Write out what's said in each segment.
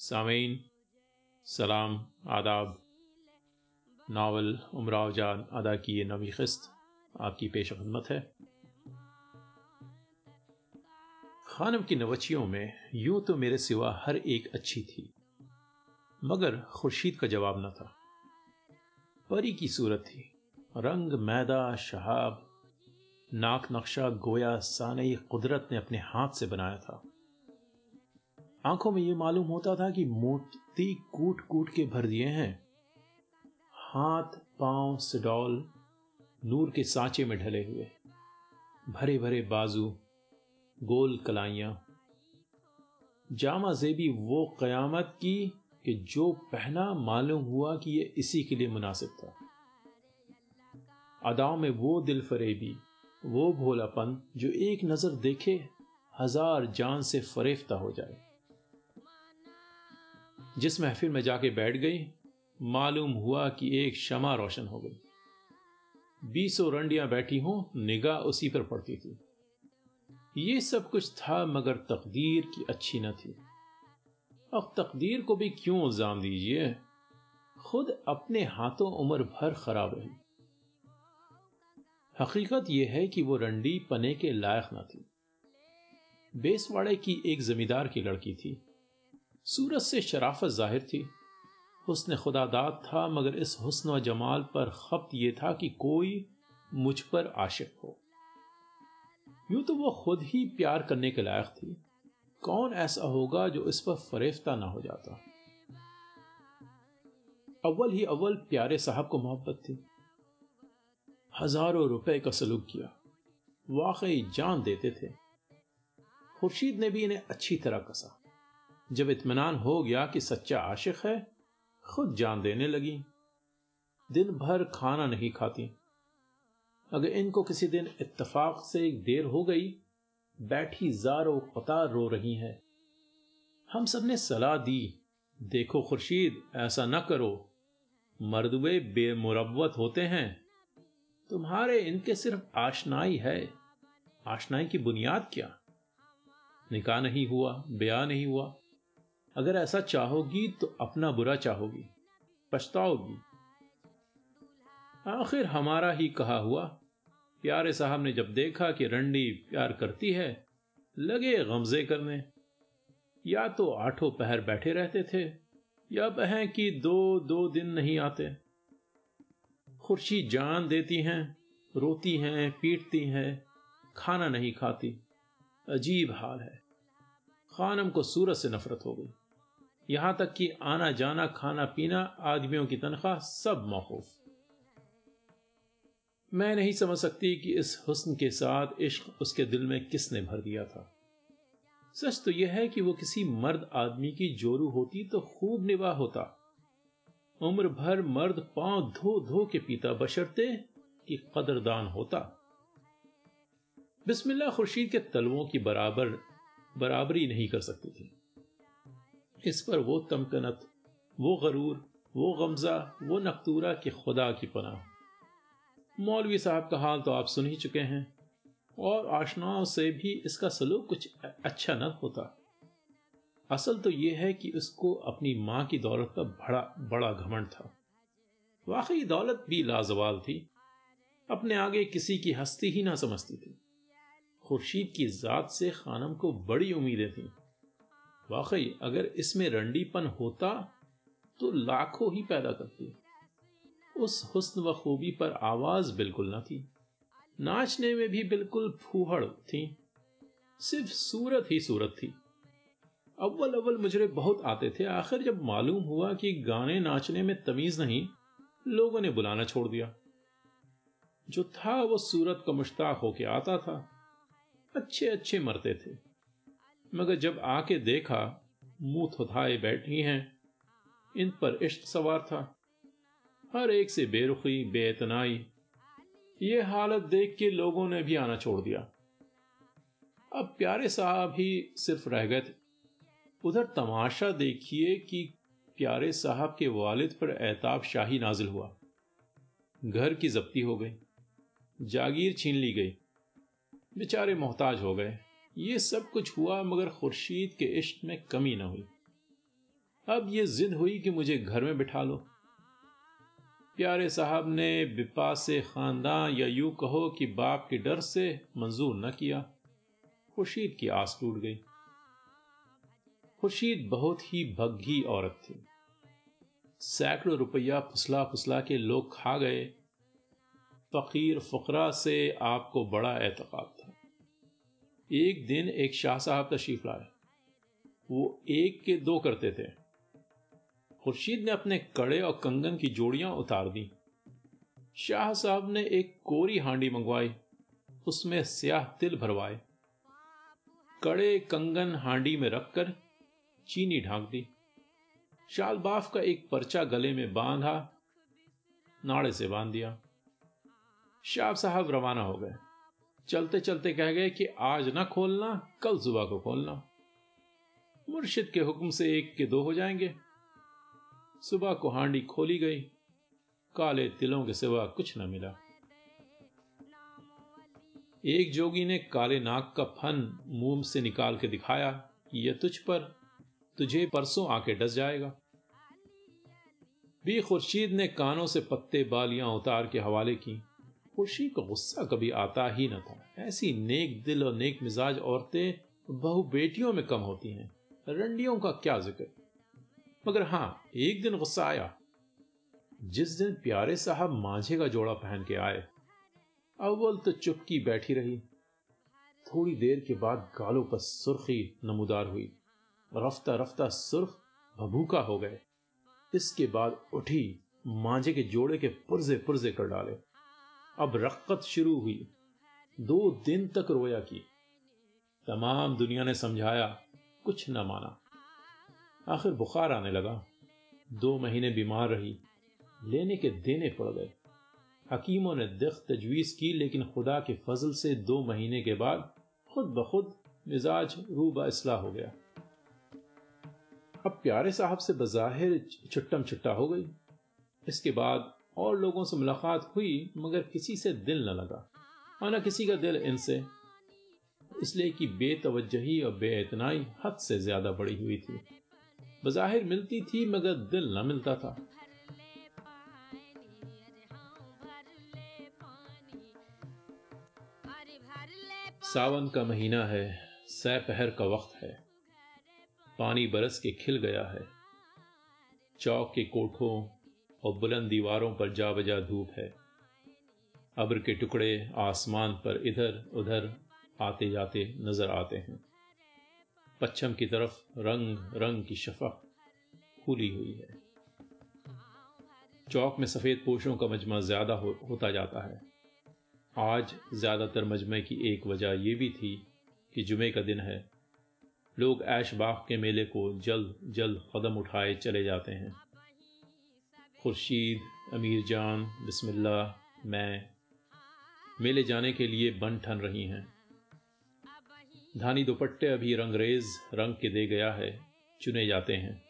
सामीन, सलाम, आदाब, नावल उमराव जान अदा की ये नवी किस्त आपकी पेश खदमत है। खानम की नवचियों में यूँ तो मेरे सिवा हर एक अच्छी थी, मगर खुर्शीद का जवाब न था। परी की सूरत थी, रंग, मैदा, शहाब, नाक नक्शा, गोया, सानई, कुदरत ने अपने हाथ से बनाया था। आँखों में यह मालूम होता था कि मोती कूट कूट के भर दिए हैं। हाथ, पाँव, सडौल नूर के सांचे में ढले हुए। भरे भरे बाजू, गोल कलाइयाँ। जामा जेबी वो कयामत की कि जो पहना मालूम हुआ कि यह इसी के लिए मुनासिब था। अदाओं में वो दिल फरेबी, वो भोलापन जो एक नज़र देखे, हज़ार जान से फरेफ्ता हो जाए। जिस महफिल में जाके बैठ गई, मालूम हुआ कि एक शमा रोशन हो गई। बीसों रंडियाँ बैठी हों, निगाह उसी पर पड़ती थी। ये सब कुछ था मगर तकदीर की अच्छी न थी। अब तकदीर को भी क्यों इल्ज़ाम दीजिए? खुद अपने हाथों उम्र भर खराब रही। हकीकत यह है कि वो रंडी पने के लायक न थी। बेसवाड़े की एक जमींदार की लड़की थी। सूरत से शराफत ज़ाहिर थी। हुस्न खुदादाद था, मगर इस हुस्न व जमाल पर खपत यह था कि कोई मुझ पर आशिक हो। यूँ तो वह खुद ही प्यार करने के लायक थी। कौन ऐसा होगा जो इस पर फरेफ्ता ना हो जाता? अव्वल ही अव्वल प्यारे साहब को मोहब्बत थी। हज़ारों रुपए का सलूक किया। वाकई जान देते थे। खुर्शीद ने भी इन्हें अच्छी तरह कसा। जब इत्मीनान हो गया कि सच्चा आशिक है, खुद जान देने लगी। दिन भर खाना नहीं खाती। अगर इनको किसी दिन इत्तेफाक से एक देर हो गई, बैठी जारो कतार रो रही हैं। हम सबने सलाह दी, देखो खुर्शीद, ऐसा न करो। मर्दवे बेमुरवत होते हैं। तुम्हारे इनके सिर्फ़ आशनाई है। आशनाई की बुनियाद क्या? निकाह नहीं हुआ, ब्याह नहीं हुआ। अगर ऐसा चाहोगी तो अपना बुरा चाहोगी, पछताओगी। आखिर हमारा ही कहा हुआ, प्यारे साहब ने जब देखा कि रंडी प्यार करती है, लगे गमजे करने। या तो आठों पहर बैठे रहते थे, या बहें कि दो दो दिन नहीं आते। खुर्शी जान देती हैं, रोती हैं, पीटती हैं, खाना नहीं खाती। अजीब हाल है। खानम को सूरत से नफरत हो गई। यहाँ तक कि आना जाना, खाना पीना, आदमियों की तनख्वाह सब मौकूफ। मैं नहीं समझ सकती कि इस हुस्न के साथ इश्क उसके दिल में किसने भर दिया था। सच तो यह है कि वो किसी मर्द आदमी की जोरू होती तो खूब निवाह होता। उम्र भर मर्द पाँव धो धो के पीता, बशर्ते कि कदरदान होता। बिस्मिल्लाह खुर्शीद के तलवों की बराबर बराबरी नहीं कर सकती थी। इस पर वो तमकनत वो गरूर, वो गमजा, वो नकतूरा के खुदा की पनाह। मौलवी साहब का हाल तो आप सुन ही चुके हैं, और आशनाओं से भी इसका सलूक कुछ अच्छा न होता। असल तो यह है कि उसको अपनी माँ की दौलत का बड़ा बड़ा घमंड था। वाकई दौलत भी लाजवाल थी। अपने आगे किसी की हस्ती ही ना समझती थी। खुर्शीद की जात से खानम को बड़ी उम्मीदें थी। वाकई, अगर इसमें रंडीपन होता तो लाखों ही पैदा करती। उस हुस्न व खूबी पर आवाज़ बिल्कुल न थी। नाचने में भी बिल्कुल फूहड़ थी। सिर्फ़ सूरत ही सूरत थी। अव्वल अव्वल मुजरे बहुत आते थे। आखिर जब मालूम हुआ कि गाने नाचने में तमीज नहीं, लोगों ने बुलाना छोड़ दिया। जो था वो सूरत का मुश्ताक होके आता था। अच्छे अच्छे मरते थे। मगर जब आके देखा मुँह थोथाए बैठी हैं, इन पर इश्क सवार था। हर एक से बेरुखी बेतनाई ये हालत देख के लोगों ने भी आना छोड़ दिया। अब प्यारे साहब ही सिर्फ़ रह गए थे। उधर तमाशा देखिए कि प्यारे साहब के वालिद पर एताब शाही नाजिल हुआ। घर की जब्ती हो गई। जागीर छीन ली गई। बेचारे मोहताज हो गए। ये सब कुछ हुआ मगर खुर्शीद के इश्क में कमी न हुई। अब ये जिद हुई कि मुझे घर में बिठा लो। प्यारे साहब ने बिपा से खानदान या यूँ कहो कि बाप के डर से मंजूर न किया। खुर्शीद की आस टूट गई। खुर्शीद बहुत ही भग्गी औरत थी। सैकड़ों रुपया फुसला फुसला के लोग खा गए। फकीर फकरा से आपको बड़ा एतकाब एक दिन एक शाह साहब तशरीफ़ लाए। वो एक के दो करते थे। खुर्शीद ने अपने कड़े और कंगन की जोड़ियाँ उतार दी। शाह साहब ने एक कोरी हांडी मंगवाई, उसमें स्याह तिल भरवाए। कड़े कंगन हांडी में रखकर चीनी ढांक दी। शालबाफ का एक पर्चा गले में बांधा, नाड़े से बाँध दिया। शाह साहब रवाना हो गए। चलते चलते कह गए कि आज ना खोलना, कल सुबह को खोलना। मुर्शिद के हुक्म से एक के दो हो जाएँगे। सुबह को हांडी खोली गई। काले तिलों के सिवा कुछ न मिला। एक जोगी ने काले नाक का फन मुँह से निकाल के दिखाया कि यह तुझ पर, तुझे परसों आके डस जाएगा। भी खुर्शीद ने कानों से पत्ते बालियाँ उतार के हवाले की। खुर्शीद को गुस्सा कभी आता ही न था। ऐसी नेक दिल और नेक मिजाज औरतें बहु बेटियों में कम होती हैं। रंडियों का क्या ज़िक्र? मगर हाँ, एक दिन गुस्सा आया। जिस दिन प्यारे साहब मांझे का जोड़ा पहन के आए, अव्वल तो चुपकी बैठी रही। थोड़ी देर के बाद गालों पर सुर्खी नमूदार हुई। रफ्ता रफ्ता सुर्ख भभूका हो गए। इसके बाद उठी मांझे के जोड़े के पुरजे पुरजे कर डाले। अब रक्कत शुरू हुई। दो दिन तक रोया की तमाम दुनिया ने समझाया, कुछ न माना। आखिर बुखार आने लगा। दो महीने बीमार रही। लेने के देने पड़ गए। हकीमों ने दिख तजवीज़ की, लेकिन खुदा के फजल से दो महीने के बाद खुद ब खुद मिजाज रूबा इसलाह हो गया। अब प्यारे साहब से बज़ाहिर छुट्टम छुट्टा हो गई। इसके बाद और लोगों से मुलाकात हुई, मगर किसी से दिल न लगा। और न किसी का दिल इनसे। इसलिए कि बेतवजही और बेतनाई हद से ज़्यादा बड़ी हुई थी। बज़ाहिर मिलती थी, मगर दिल न मिलता था। सावन का महीना है, सपहर का वक्त है। पानी बरस के खिल गया है। चौक के कोठों और बुलंद दीवारों पर जा बजा धूप है। अब्र के टुकड़े आसमान पर इधर उधर आते जाते नज़र आते हैं। पश्चिम की तरफ़ रंग रंग की शफक फूली हुई है। चौक में सफ़ेद पोशों का मजमा ज़्यादा हो, होता जाता है। आज ज़्यादातर मजमे की एक वजह यह भी थी कि जुमे का दिन है। लोग ऐशबाग के मेले को जल्द जल्द कदम उठाए चले जाते हैं। खुर्शीद, अमीर जान, बिस्मिल्लाह, मैं। मेले जाने के लिए बन ठन रही हैं। धानी दुपट्टे अभी रंगरेज, रंग के दे गया है, चुने जाते हैं।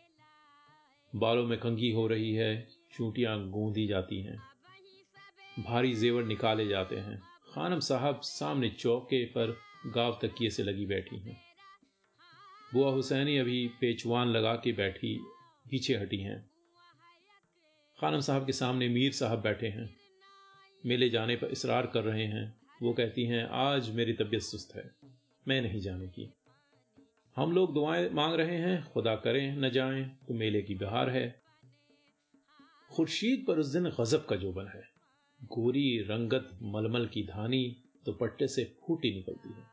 बालों में कंघी हो रही है, चूटियाँ गूंदी जाती हैं। भारी जेवर निकाले जाते हैं। खानम साहब सामने चौके पर गाव तकिए से लगी बैठी हैं। बुआ हुसैनी अभी पेचवान लगा के बैठी, पीछे हटी हैं। खानम साहब के सामने मीर साहब बैठे हैं। मेले जाने पर इसरार कर रहे हैं। वो कहती हैं, आज मेरी तबीयत सुस्त है। मैं नहीं जाने की हम लोग दुआएँ मांग रहे हैं, खुदा करें, न जाएँ तो मेले की बहार है। खुर्शीद पर उस दिन गजब का जोबन है। गोरी रंगत मलमल की धानी दुपट्टे से फूटी निकलती है।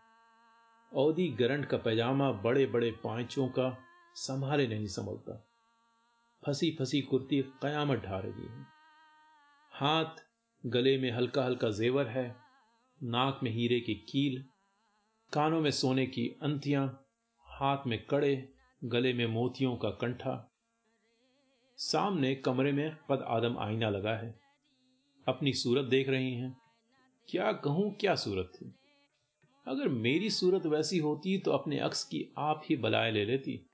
औदी गरंट का पैजामा बड़े बड़े पाँचों का संभाले नहीं संभलता। फंसी फंसी कुर्ती कयामत ढा रही है। हाथ गले में हल्का हल्का जेवर है, नाक में हीरे की कील, कानों में सोने की अंतियाँ, हाथ में कड़े, गले में मोतियों का कंठा। सामने कमरे में कद आदम आईना लगा है। अपनी सूरत देख रही हैं। क्या कहूँ, क्या सूरत थी? अगर मेरी सूरत वैसी होती तो अपने अक्स की आप ही बलाए ले लेती।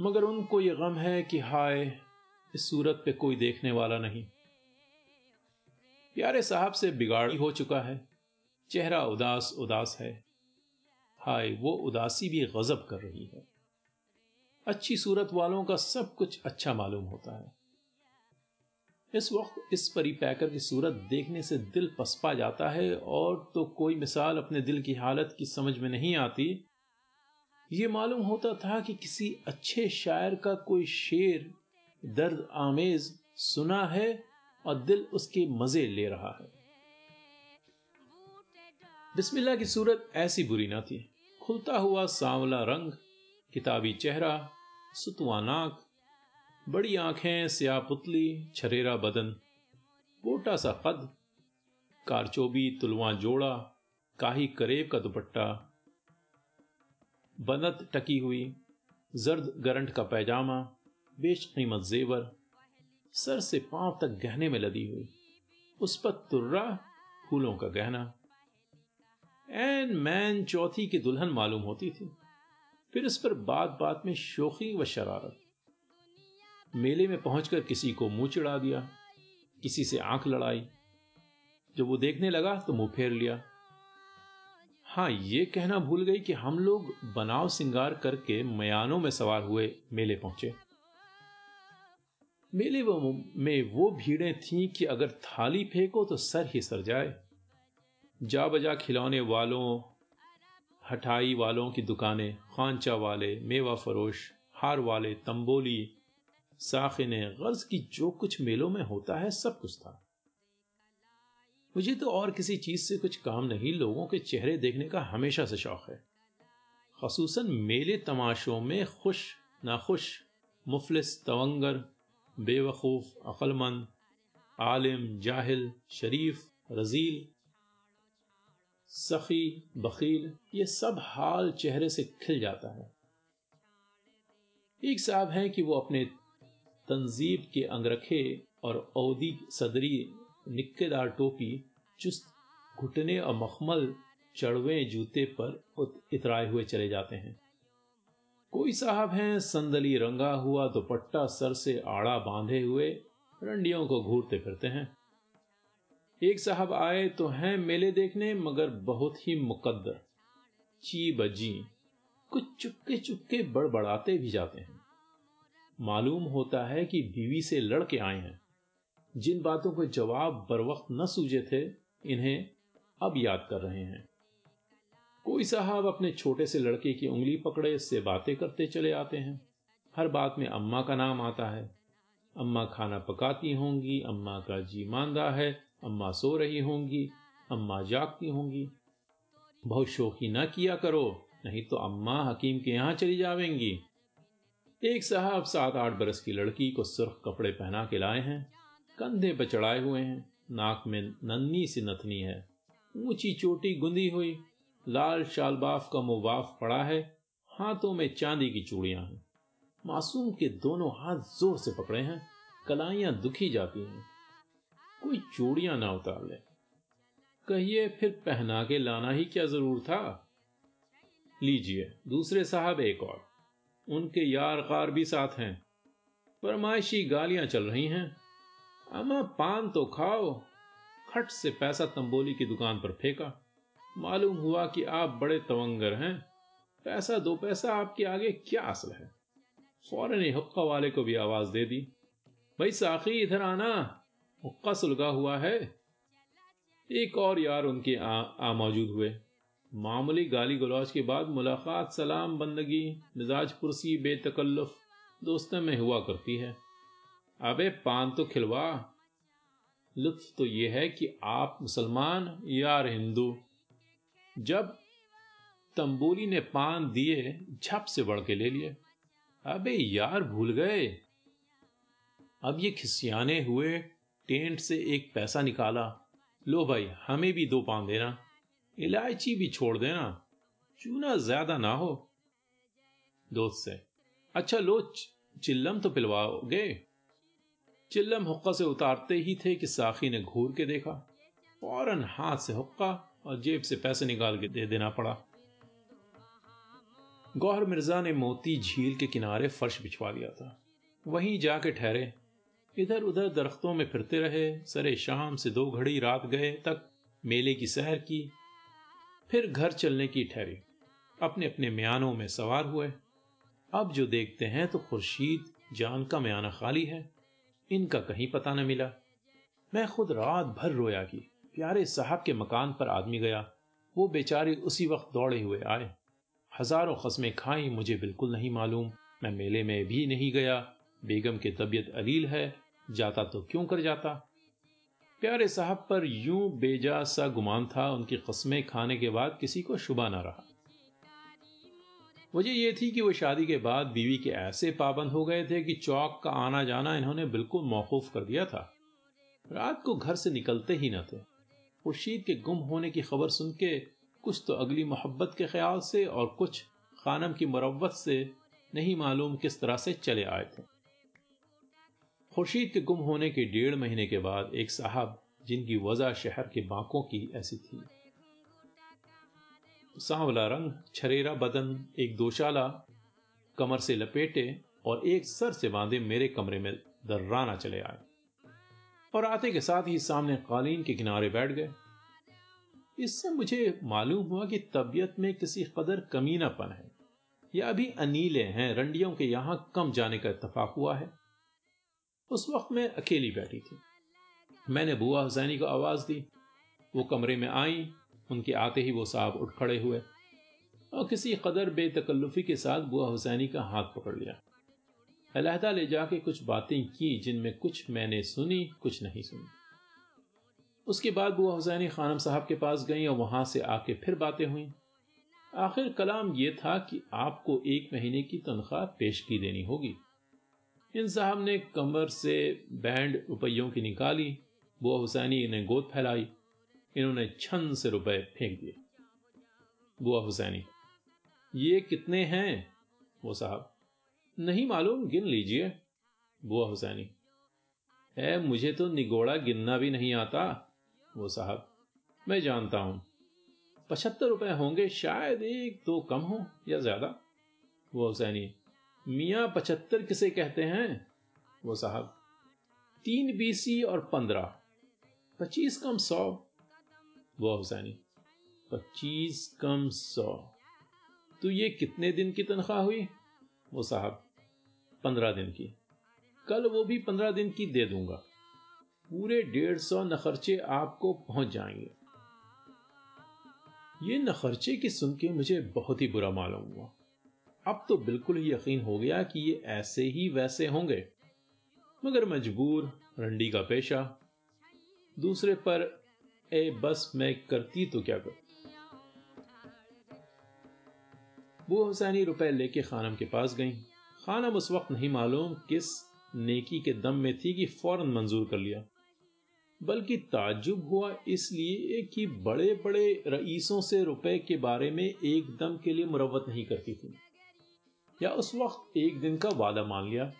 मगर उनको ये गम है कि हाय, इस सूरत पे कोई देखने वाला नहीं। प्यारे साहब से बिगाड़ी हो चुका है। चेहरा उदास उदास है। हाय, वो उदासी भी गजब कर रही है। अच्छी सूरत वालों का सब कुछ अच्छा मालूम होता है। इस वक्त इस परी पैकर की सूरत देखने से दिल पसपा जाता है और तो कोई मिसाल अपने दिल की हालत की समझ में नहीं आती ये मालूम होता था कि किसी अच्छे शायर का कोई शेर दर्द आमेज सुना है और दिल उसके मज़े ले रहा है। बिस्मिल्लाह की सूरत ऐसी बुरी ना थी। खुलता हुआ सांवला रंग, किताबी चेहरा, सुतवा नाक, बड़ी आँखें स्या पुतली, छरेरा बदन मोटा सा कद कारचोबी, तुलवा जोड़ा, काही करेब का दुपट्टा बनत टकी हुई, जर्द गरंट का पैजामा बेशकीमत जेवर, सर से पाँव तक गहने में लदी हुई। उस पर तुर्रा फूलों का गहना। एन मैन चौथी की दुल्हन मालूम होती थी। फिर इस पर बात बात में शोखी व शरारत। मेले में पहुंचकर किसी को मुँह चिढ़ा दिया, किसी से आँख लड़ाई। जब वो देखने लगा तो मुँह फेर लिया। हाँ ये कहना भूल गई कि हम लोग बनाव सिंगार करके मयानों में सवार हुए मेले पहुँचे। मेले में वो भीड़ें थीं कि अगर थाली फेंको तो सर ही सर जाए। जा बजा खिलौने वालों, हठाई वालों की दुकानें, खांचा वाले, मेवा फरोश, हार वाले, तंबोली, साखिन गर्ज की जो कुछ मेलों में होता है, सब कुछ था। मुझे तो और किसी चीज़ से कुछ काम नहीं, लोगों के चेहरे देखने का हमेशा से शौक है। खसूसन मेले तमाशों में खुश, नाखुश, मुफलिस, तवंगर, बेवकूफ़, अक्लमंद, आलिम, जाहिल, शरीफ, रजील, सखी बकील ये सब हाल चेहरे से खिल जाता है। एक साहब हैं कि वो अपने तंजीब के अंगरखे और औदी सदरी निक्केदार टोपी चुस्त घुटने और मखमल चढ़वे जूते पर इतराए हुए चले जाते हैं। कोई साहब हैं, संदली रंगा हुआ दुपट्टा सर से आड़ा बांधे हुए रंडियों को घूरते फिरते हैं। एक साहब आए तो हैं मेले देखने, मगर बहुत ही मुकद्दर ची बजी कुछ चुपके चुपके बड़बड़ाते भी जाते हैं। मालूम होता है कि बीवी से लड़के आए हैं। जिन बातों के जवाब बर वक्त न सूझे थे, इन्हें अब याद कर रहे हैं। कोई साहब अपने छोटे से लड़के की उंगली पकड़े से बातें करते चले आते हैं। हर बात में अम्मा का नाम आता है। अम्मा खाना पकाती होंगी, अम्मा का जी मांदा है, अम्मा सो रही होंगी, अम्मा जागती होंगी। बहुत शोखी ना किया करो, नहीं तो अम्मा हकीम के यहाँ चली जावेंगी। एक साहब सात आठ बरस की लड़की को सुर्ख कपड़े पहना के लाए हैं। कंधे पर चढ़ाए हुए हैं। नाक में नन्नी सी नथनी है। ऊँची चोटी गुंदी हुई। लाल शालबाफ का मुबाफ पड़ा है। हाथों में चांदी की चूड़ियाँ हैं। मासूम के दोनों हाथ ज़ोर से पकड़े हैं। कलाइयाँ दुखी जाती हैं। कोई चूड़ियाँ ना उतार ले। कहिए, फिर पहना के लाना ही क्या ज़रूर था? लीजिए, दूसरे साहब एक और। उनके यार कार भी साथ हैं। फरमाइशी गालियाँ चल रही हैं। अमा पान तो खाओ। खट से पैसा तंबोली की दुकान पर फेंका। मालूम हुआ कि आप बड़े तवंगर हैं। पैसा दो पैसा आपके आगे क्या असल है? फ़ौरन हुक्का वाले को भी आवाज़ दे दी। भाई साखी इधर आना। हुक्का सुलगा हुआ है। एक और यार उनके आ, आ मौजूद हुए। मामूली गाली गलौज के बाद मुलाकात सलाम बंदगी मिजाज पुरसी बेतकल्लुफ दोस्तों में हुआ करती है। अबे पान तो खिलवा। लुत्फ तो ये है कि आप मुसलमान यार हिंदू। जब तंबूरी ने पान दिए, झप से बढ़ के ले लिए। अबे यार भूल गए। अब ये खिसियाने हुए टेंट से एक पैसा निकाला। लो भाई, हमें भी दो पान देना। इलायची भी छोड़ देना। चूना ज़्यादा ना हो। दोस्त से अच्छा लो चिल्लम तो पिलवाओगे। चिल्लम हुक्का से उतारते ही थे कि साखी ने घूर के देखा। फ़ौरन हाथ से हुक्का और जेब से पैसे निकाल के दे देना पड़ा। गौहर मिर्ज़ा ने मोती झील के किनारे फर्श बिछवा लिया था। वहीं जाके ठहरे। इधर उधर दरख्तों में फिरते रहे। सरे शाम से दो घड़ी रात गए तक मेले की सैर की। फिर घर चलने की ठहरी। अपने अपने म्यानों में सवार हुए। अब जो देखते हैं तो खुर्शीद जान का म्याना खाली है। इनका कहीं पता न मिला। मैं खुद रात भर रोया कि प्यारे साहब के मकान पर आदमी गया। वो बेचारे उसी वक्त दौड़े हुए आए। हज़ारों खसमें खाई, मुझे बिल्कुल नहीं मालूम। मैं मेले में भी नहीं गया। बेगम की तबीयत अलील है। जाता तो क्यों कर जाता? प्यारे साहब पर यूँ बेजा सा गुमान था। उनकी कस्में खाने के बाद किसी को शुबा ना रहा। वजह यह थी कि वो शादी के बाद बीवी के ऐसे पाबंद हो गए थे कि चौक का आना जाना इन्होंने बिल्कुल मौकूफ कर दिया था। रात को घर से निकलते ही न थे। खुर्शीद के गुम होने की खबर सुन के कुछ तो अगली मोहब्बत के ख्याल से और कुछ खानम की मरवत से नहीं मालूम किस तरह से चले आए थे। खुर्शीद के गुम होने के डेढ़ महीने के बाद एक साहब जिनकी वजह शहर के बांकों की ऐसी थी। सांवला रंग, छरेरा बदन, एक दोशाला, कमर से लपेटे और एक सर से बांधे मेरे कमरे में दर्राना चले आए। और आते के साथ ही सामने कालीन के किनारे बैठ गए। इससे मुझे मालूम हुआ कि तबीयत में किसी कदर कमीनापन है। या अभी अनीले हैं, रंडियों के यहाँ कम जाने का इतफाक हुआ है। उस वक्त मैं अकेली बैठी थी। मैंने बुआ हुसैनी को आवाज़ दी। वो कमरे में आई। उनके आते ही वो साहब उठ खड़े हुए और किसी कदर बेतकल्लुफी के साथ बुआ हुसैनी का हाथ पकड़ लिया। अलहदा ले जाके कुछ बातें की जिनमें कुछ मैंने सुनी, कुछ नहीं सुनी। उसके बाद बुआ हुसैनी खानम साहब के पास गई और वहाँ से आके फिर बातें हुई। आखिर कलाम यह था कि आपको एक महीने की तनख्वाह पेश की देनी होगी। इन साहब ने कमर से बैंड रुपयों की निकाली, बुआ हुसैनी ने गोद फैलाई इन्होंने छन से रुपए फेंक दिए। बुआ हुसैनी, ये कितने हैं? वो साहब, नहीं मालूम, गिन लीजिए। बुआ हुसैनी है मुझे तो निगोड़ा गिनना भी नहीं आता। वो साहब, मैं जानता हूँ, पचहत्तर रुपए होंगे, शायद एक दो कम हो या ज़्यादा। वो हुसैनी, मियाँ पचहत्तर किसे कहते हैं? वो साहब, तीन बीसी और पंद्रह, पच्चीस कम सौ। वो हुसैनी। पच्चीस कम सौ। तो ये कितने दिन की तनख्वाह हुई? वो साहब, पंद्रह दिन की। कल वो भी पंद्रह दिन की दे दूँगा। पूरे डेढ़ सौ नखर्चे आपको पहुँच जाएँगे। ये नखर्चे की सुन के मुझे बहुत ही बुरा मालूम हुआ। अब तो बिल्कुल ही यकीन हो गया कि ये ऐसे ही वैसे होंगे। मगर मजबूर, रंडी का पेशा। दूसरे पर ए, बस मैं करती तो क्या कर? वो हुसैनी रुपए लेके खानम के पास गई। खानम उस वक्त नहीं मालूम किस नेकी के दम में थी कि फ़ौरन मंजूर कर लिया। बल्कि ताजुब हुआ इसलिए कि बड़े बड़े रईसों से रुपए के बारे में एकदम के लिए मुरवत नहीं करती थी। या उस वक्त एक दिन का वादा मान लिया।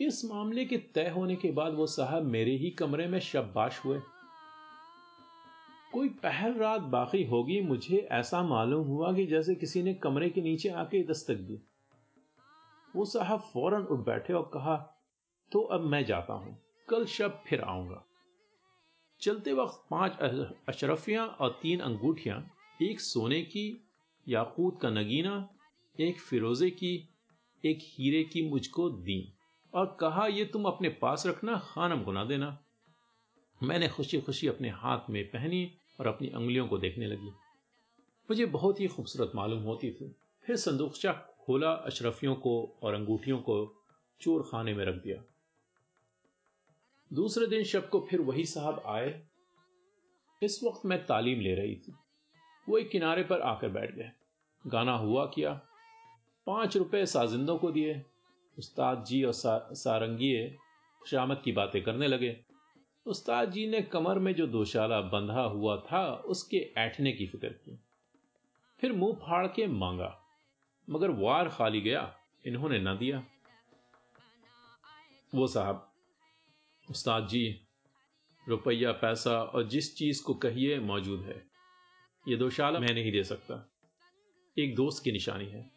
इस मामले के तय होने के बाद वो साहब मेरे ही कमरे में शब्बाश हुए। कोई पहल रात बाकी होगी, मुझे ऐसा मालूम हुआ कि जैसे किसी ने कमरे के नीचे आके दस्तक दी। वो साहब फ़ौरन उठ बैठे और कहा तो अब मैं जाता हूँ, कल शब फिर आऊँगा। चलते वक्त पाँच अशरफियाँ और तीन अंगूठियाँ, एक सोने की, याकूत का नगीना, एक फिरोजे की, एक हीरे की मुझको दी और कहा यह तुम अपने पास रखना, खानम को ना देना। मैंने खुशी खुशी अपने हाथ में पहनी और अपनी उंगलियों को देखने लगी। मुझे बहुत ही खूबसूरत मालूम होती थी। फिर संदूकचा खोला अशरफियों को और अंगूठियों को चोर खाने में रख दिया। दूसरे दिन शब को फिर वही साहब आए। इस वक्त मैं तालीम ले रही थी। वो एक किनारे पर आकर बैठ गए। गाना हुआ किया। पाँच रुपए साजिंदों को दिए। उस्ताद जी और सा, सारंगिए शामत की बातें करने लगे। उस्ताद जी ने कमर में जो दोशाला बंधा हुआ था, उसके ऐठने की फ़िक्र की। फिर मुँह फाड़ के मांगा, मगर वार खाली गया, इन्होंने न दिया। वो साहब, उस्ताद जी, रुपया, पैसा और जिस चीज़ को कहिए मौजूद है। ये दोशाला मैं नहीं दे सकता। एक दोस्त की निशानी है।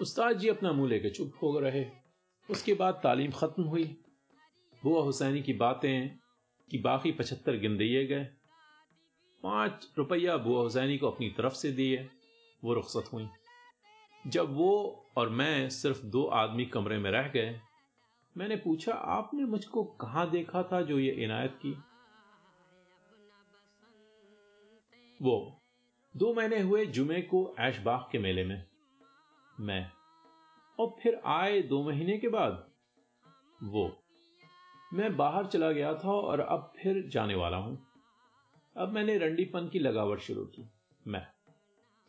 उस्ताद जी अपना मुँह लेके चुप हो रहे। उसके बाद तालीम खत्म हुई। बुआ हुसैनी की बातें कि बाकी पचहत्तर गिन दिए गए। पाँच रुपया बुआ हुसैनी को अपनी तरफ़ से दिए, वो रुख्सत हुई। जब वो और मैं सिर्फ़ दो आदमी कमरे में रह गए, मैंने पूछा, आपने मुझको कहाँ देखा था जो ये इनायत की? वो, दो महीने हुए जुमे को ऐशबाग के मेले में। मैं, और फिर आए दो महीने के बाद, वो मैं बाहर चला गया था और अब फिर जाने वाला हूँ। अब मैंने रंडीपन की लगावट शुरू की। मैं।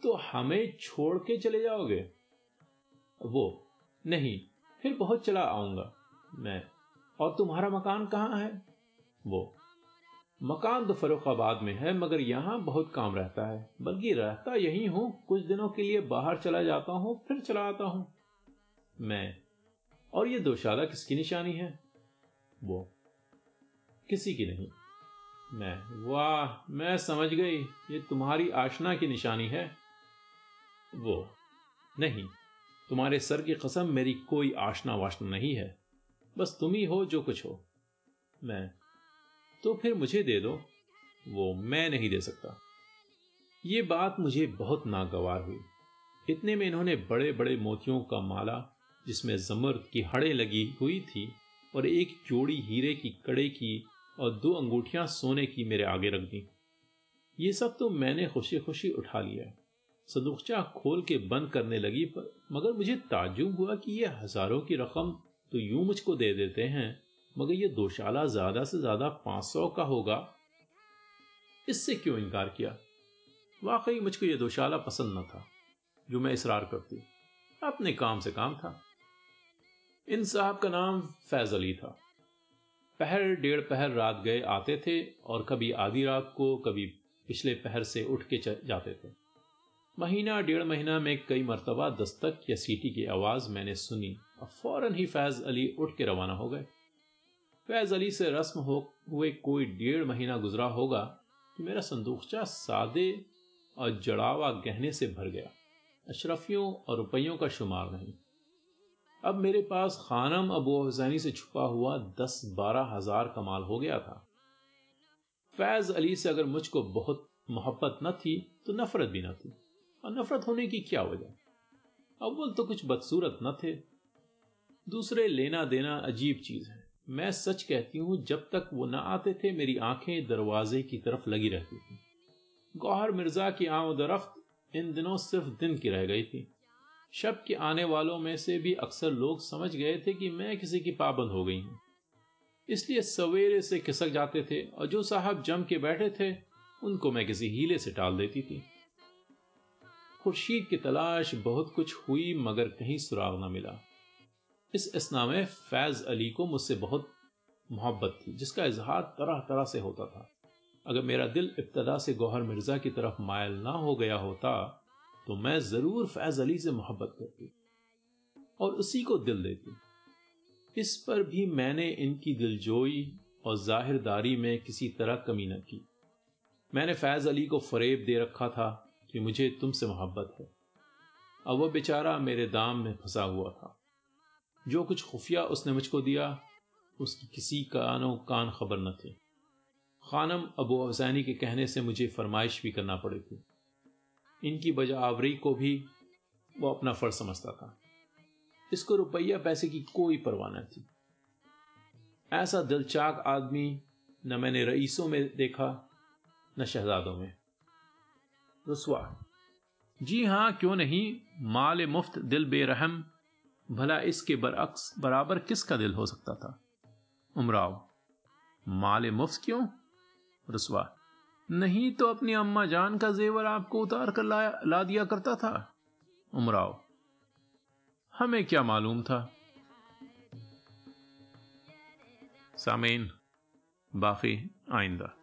तो हमें छोड़ के चले जाओगे? वो। नहीं, फिर बहुत चला आऊँगा। मैं। और तुम्हारा मकान कहाँ है? वो। मकान तो फरुखाबाद में है, मगर यहाँ बहुत काम रहता है। बल्कि रहता यही हूँ, कुछ दिनों के लिए बाहर चला जाता हूँ, फिर चला आता हूँ। मैं। और ये दोशाला किसकी निशानी है? वो। किसी की नहीं। मैं, वाह, मैं समझ गई, ये तुम्हारी आशना की निशानी है। वो, नहीं, तुम्हारे सर की कसम, मेरी कोई आशना वाशना नहीं है। बस तुम ही हो जो कुछ हो। मैं तो फिर मुझे दे दो। वो, मैं नहीं दे सकता। ये बात मुझे बहुत नागवार हुई। इतने में इन्होंने बड़े बड़े मोतियों का माला, जिसमें जमर की हड़े लगी हुई थी और एक जोड़ी हीरे की कड़े की और दो अंगूठियाँ सोने की मेरे आगे रख दी। ये सब तो मैंने खुशी खुशी उठा लिया। संदूकचा खोल के बंद करने लगी, पर मगर मुझे ताजुब हुआ कि यह हज़ारों की रकम तो यूँ मुझको दे देते हैं, मगर ये दोशाला ज़्यादा से ज़्यादा पाँच सौ का होगा। इससे क्यों इनकार किया? वाकई मुझको ये दोशाला पसंद न था, जो मैं इसरार करती। अपने काम से काम था। इन साहब का नाम फैज अली था। पहर, डेढ़ पहर रात गए आते थे और कभी आधी रात को, कभी पिछले पहर से उठ के जाते थे। महीना, डेढ़ महीना में कई मरतबा दस्तक या सीटी की आवाज़ मैंने सुनी और फ़ौरन ही फैज अली उठ के रवाना हो गए। फैज अली से रस्म हो, हुए कोई डेढ़ महीना गुजरा होगा कि मेरा संदूकचा सादे और जड़ावा गहने से भर गया। अशरफियों और रुपयों का शुमार नहीं। अब मेरे पास खानम अबू हुसैनी से छुपा हुआ दस बारह हज़ार कमाल हो गया था। फैज अली से अगर मुझको बहुत मोहब्बत न थी तो नफरत भी न थी। और नफरत होने की क्या वजह? अव्वल तो कुछ बदसूरत न थे। दूसरे लेना देना अजीब चीज़ है। मैं सच कहती हूँ, जब तक वो न आते थे, मेरी आँखें दरवाजे की तरफ़ लगी रहती थी। गौहर मिर्ज़ा की आमदरफ्त इन दिनों सिर्फ़ दिन की रह गई थी। शब के आने वालों में से भी अक्सर लोग समझ गए थे कि मैं किसी की पाबंद हो गई हूँ। इसलिए सवेरे से खिसक जाते थे और जो साहब जम के बैठे थे, उनको मैं किसी हीले से टाल देती थी। खुर्शीद की तलाश बहुत कुछ हुई, मगर कहीं सुराग न मिला। इस इसना में फैज अली को मुझसे बहुत मोहब्बत थी, जिसका इजहार तरह तरह से होता था। अगर मेरा दिल इब्तदा से गौहर मिर्ज़ा की तरफ़ मायल ना हो गया होता तो मैं ज़रूर फैज अली से मोहब्बत करती और उसी को दिल देती इस पर भी मैंने इनकी दिलजोई और जाहिरदारी में किसी तरह कमी न की। मैंने फैज अली को फरेब दे रखा था कि मुझे तुमसे मोहब्बत है। और वह बेचारा मेरे दाम में फंसा हुआ था। जो कुछ खुफिया उसने मुझको दिया, उसकी किसी कानो कान खबर न थी। खानम अबू अफसानी के कहने से मुझे फरमाइश भी करना पड़ी थी। इनकी बजावरी को भी वो अपना फ़र्ज़ समझता था। इसको रुपया पैसे की कोई परवाह न थी। ऐसा दिलचाक आदमी न मैंने रईसों में देखा, न शहजादों में। रसवा जी हाँ, क्यों नहीं? माल मुफ़्त, दिल बेरहम, भला इसके बरअक्स, बराबर किसका दिल हो सकता था? उमराव, माल मुफ़्त क्यों? रसवा नहीं तो अपनी अम्मा जान का जेवर आपको उतार कर ला, ला दिया करता था। उमराव हमें क्या मालूम था? सामीन बाकी आइंदा।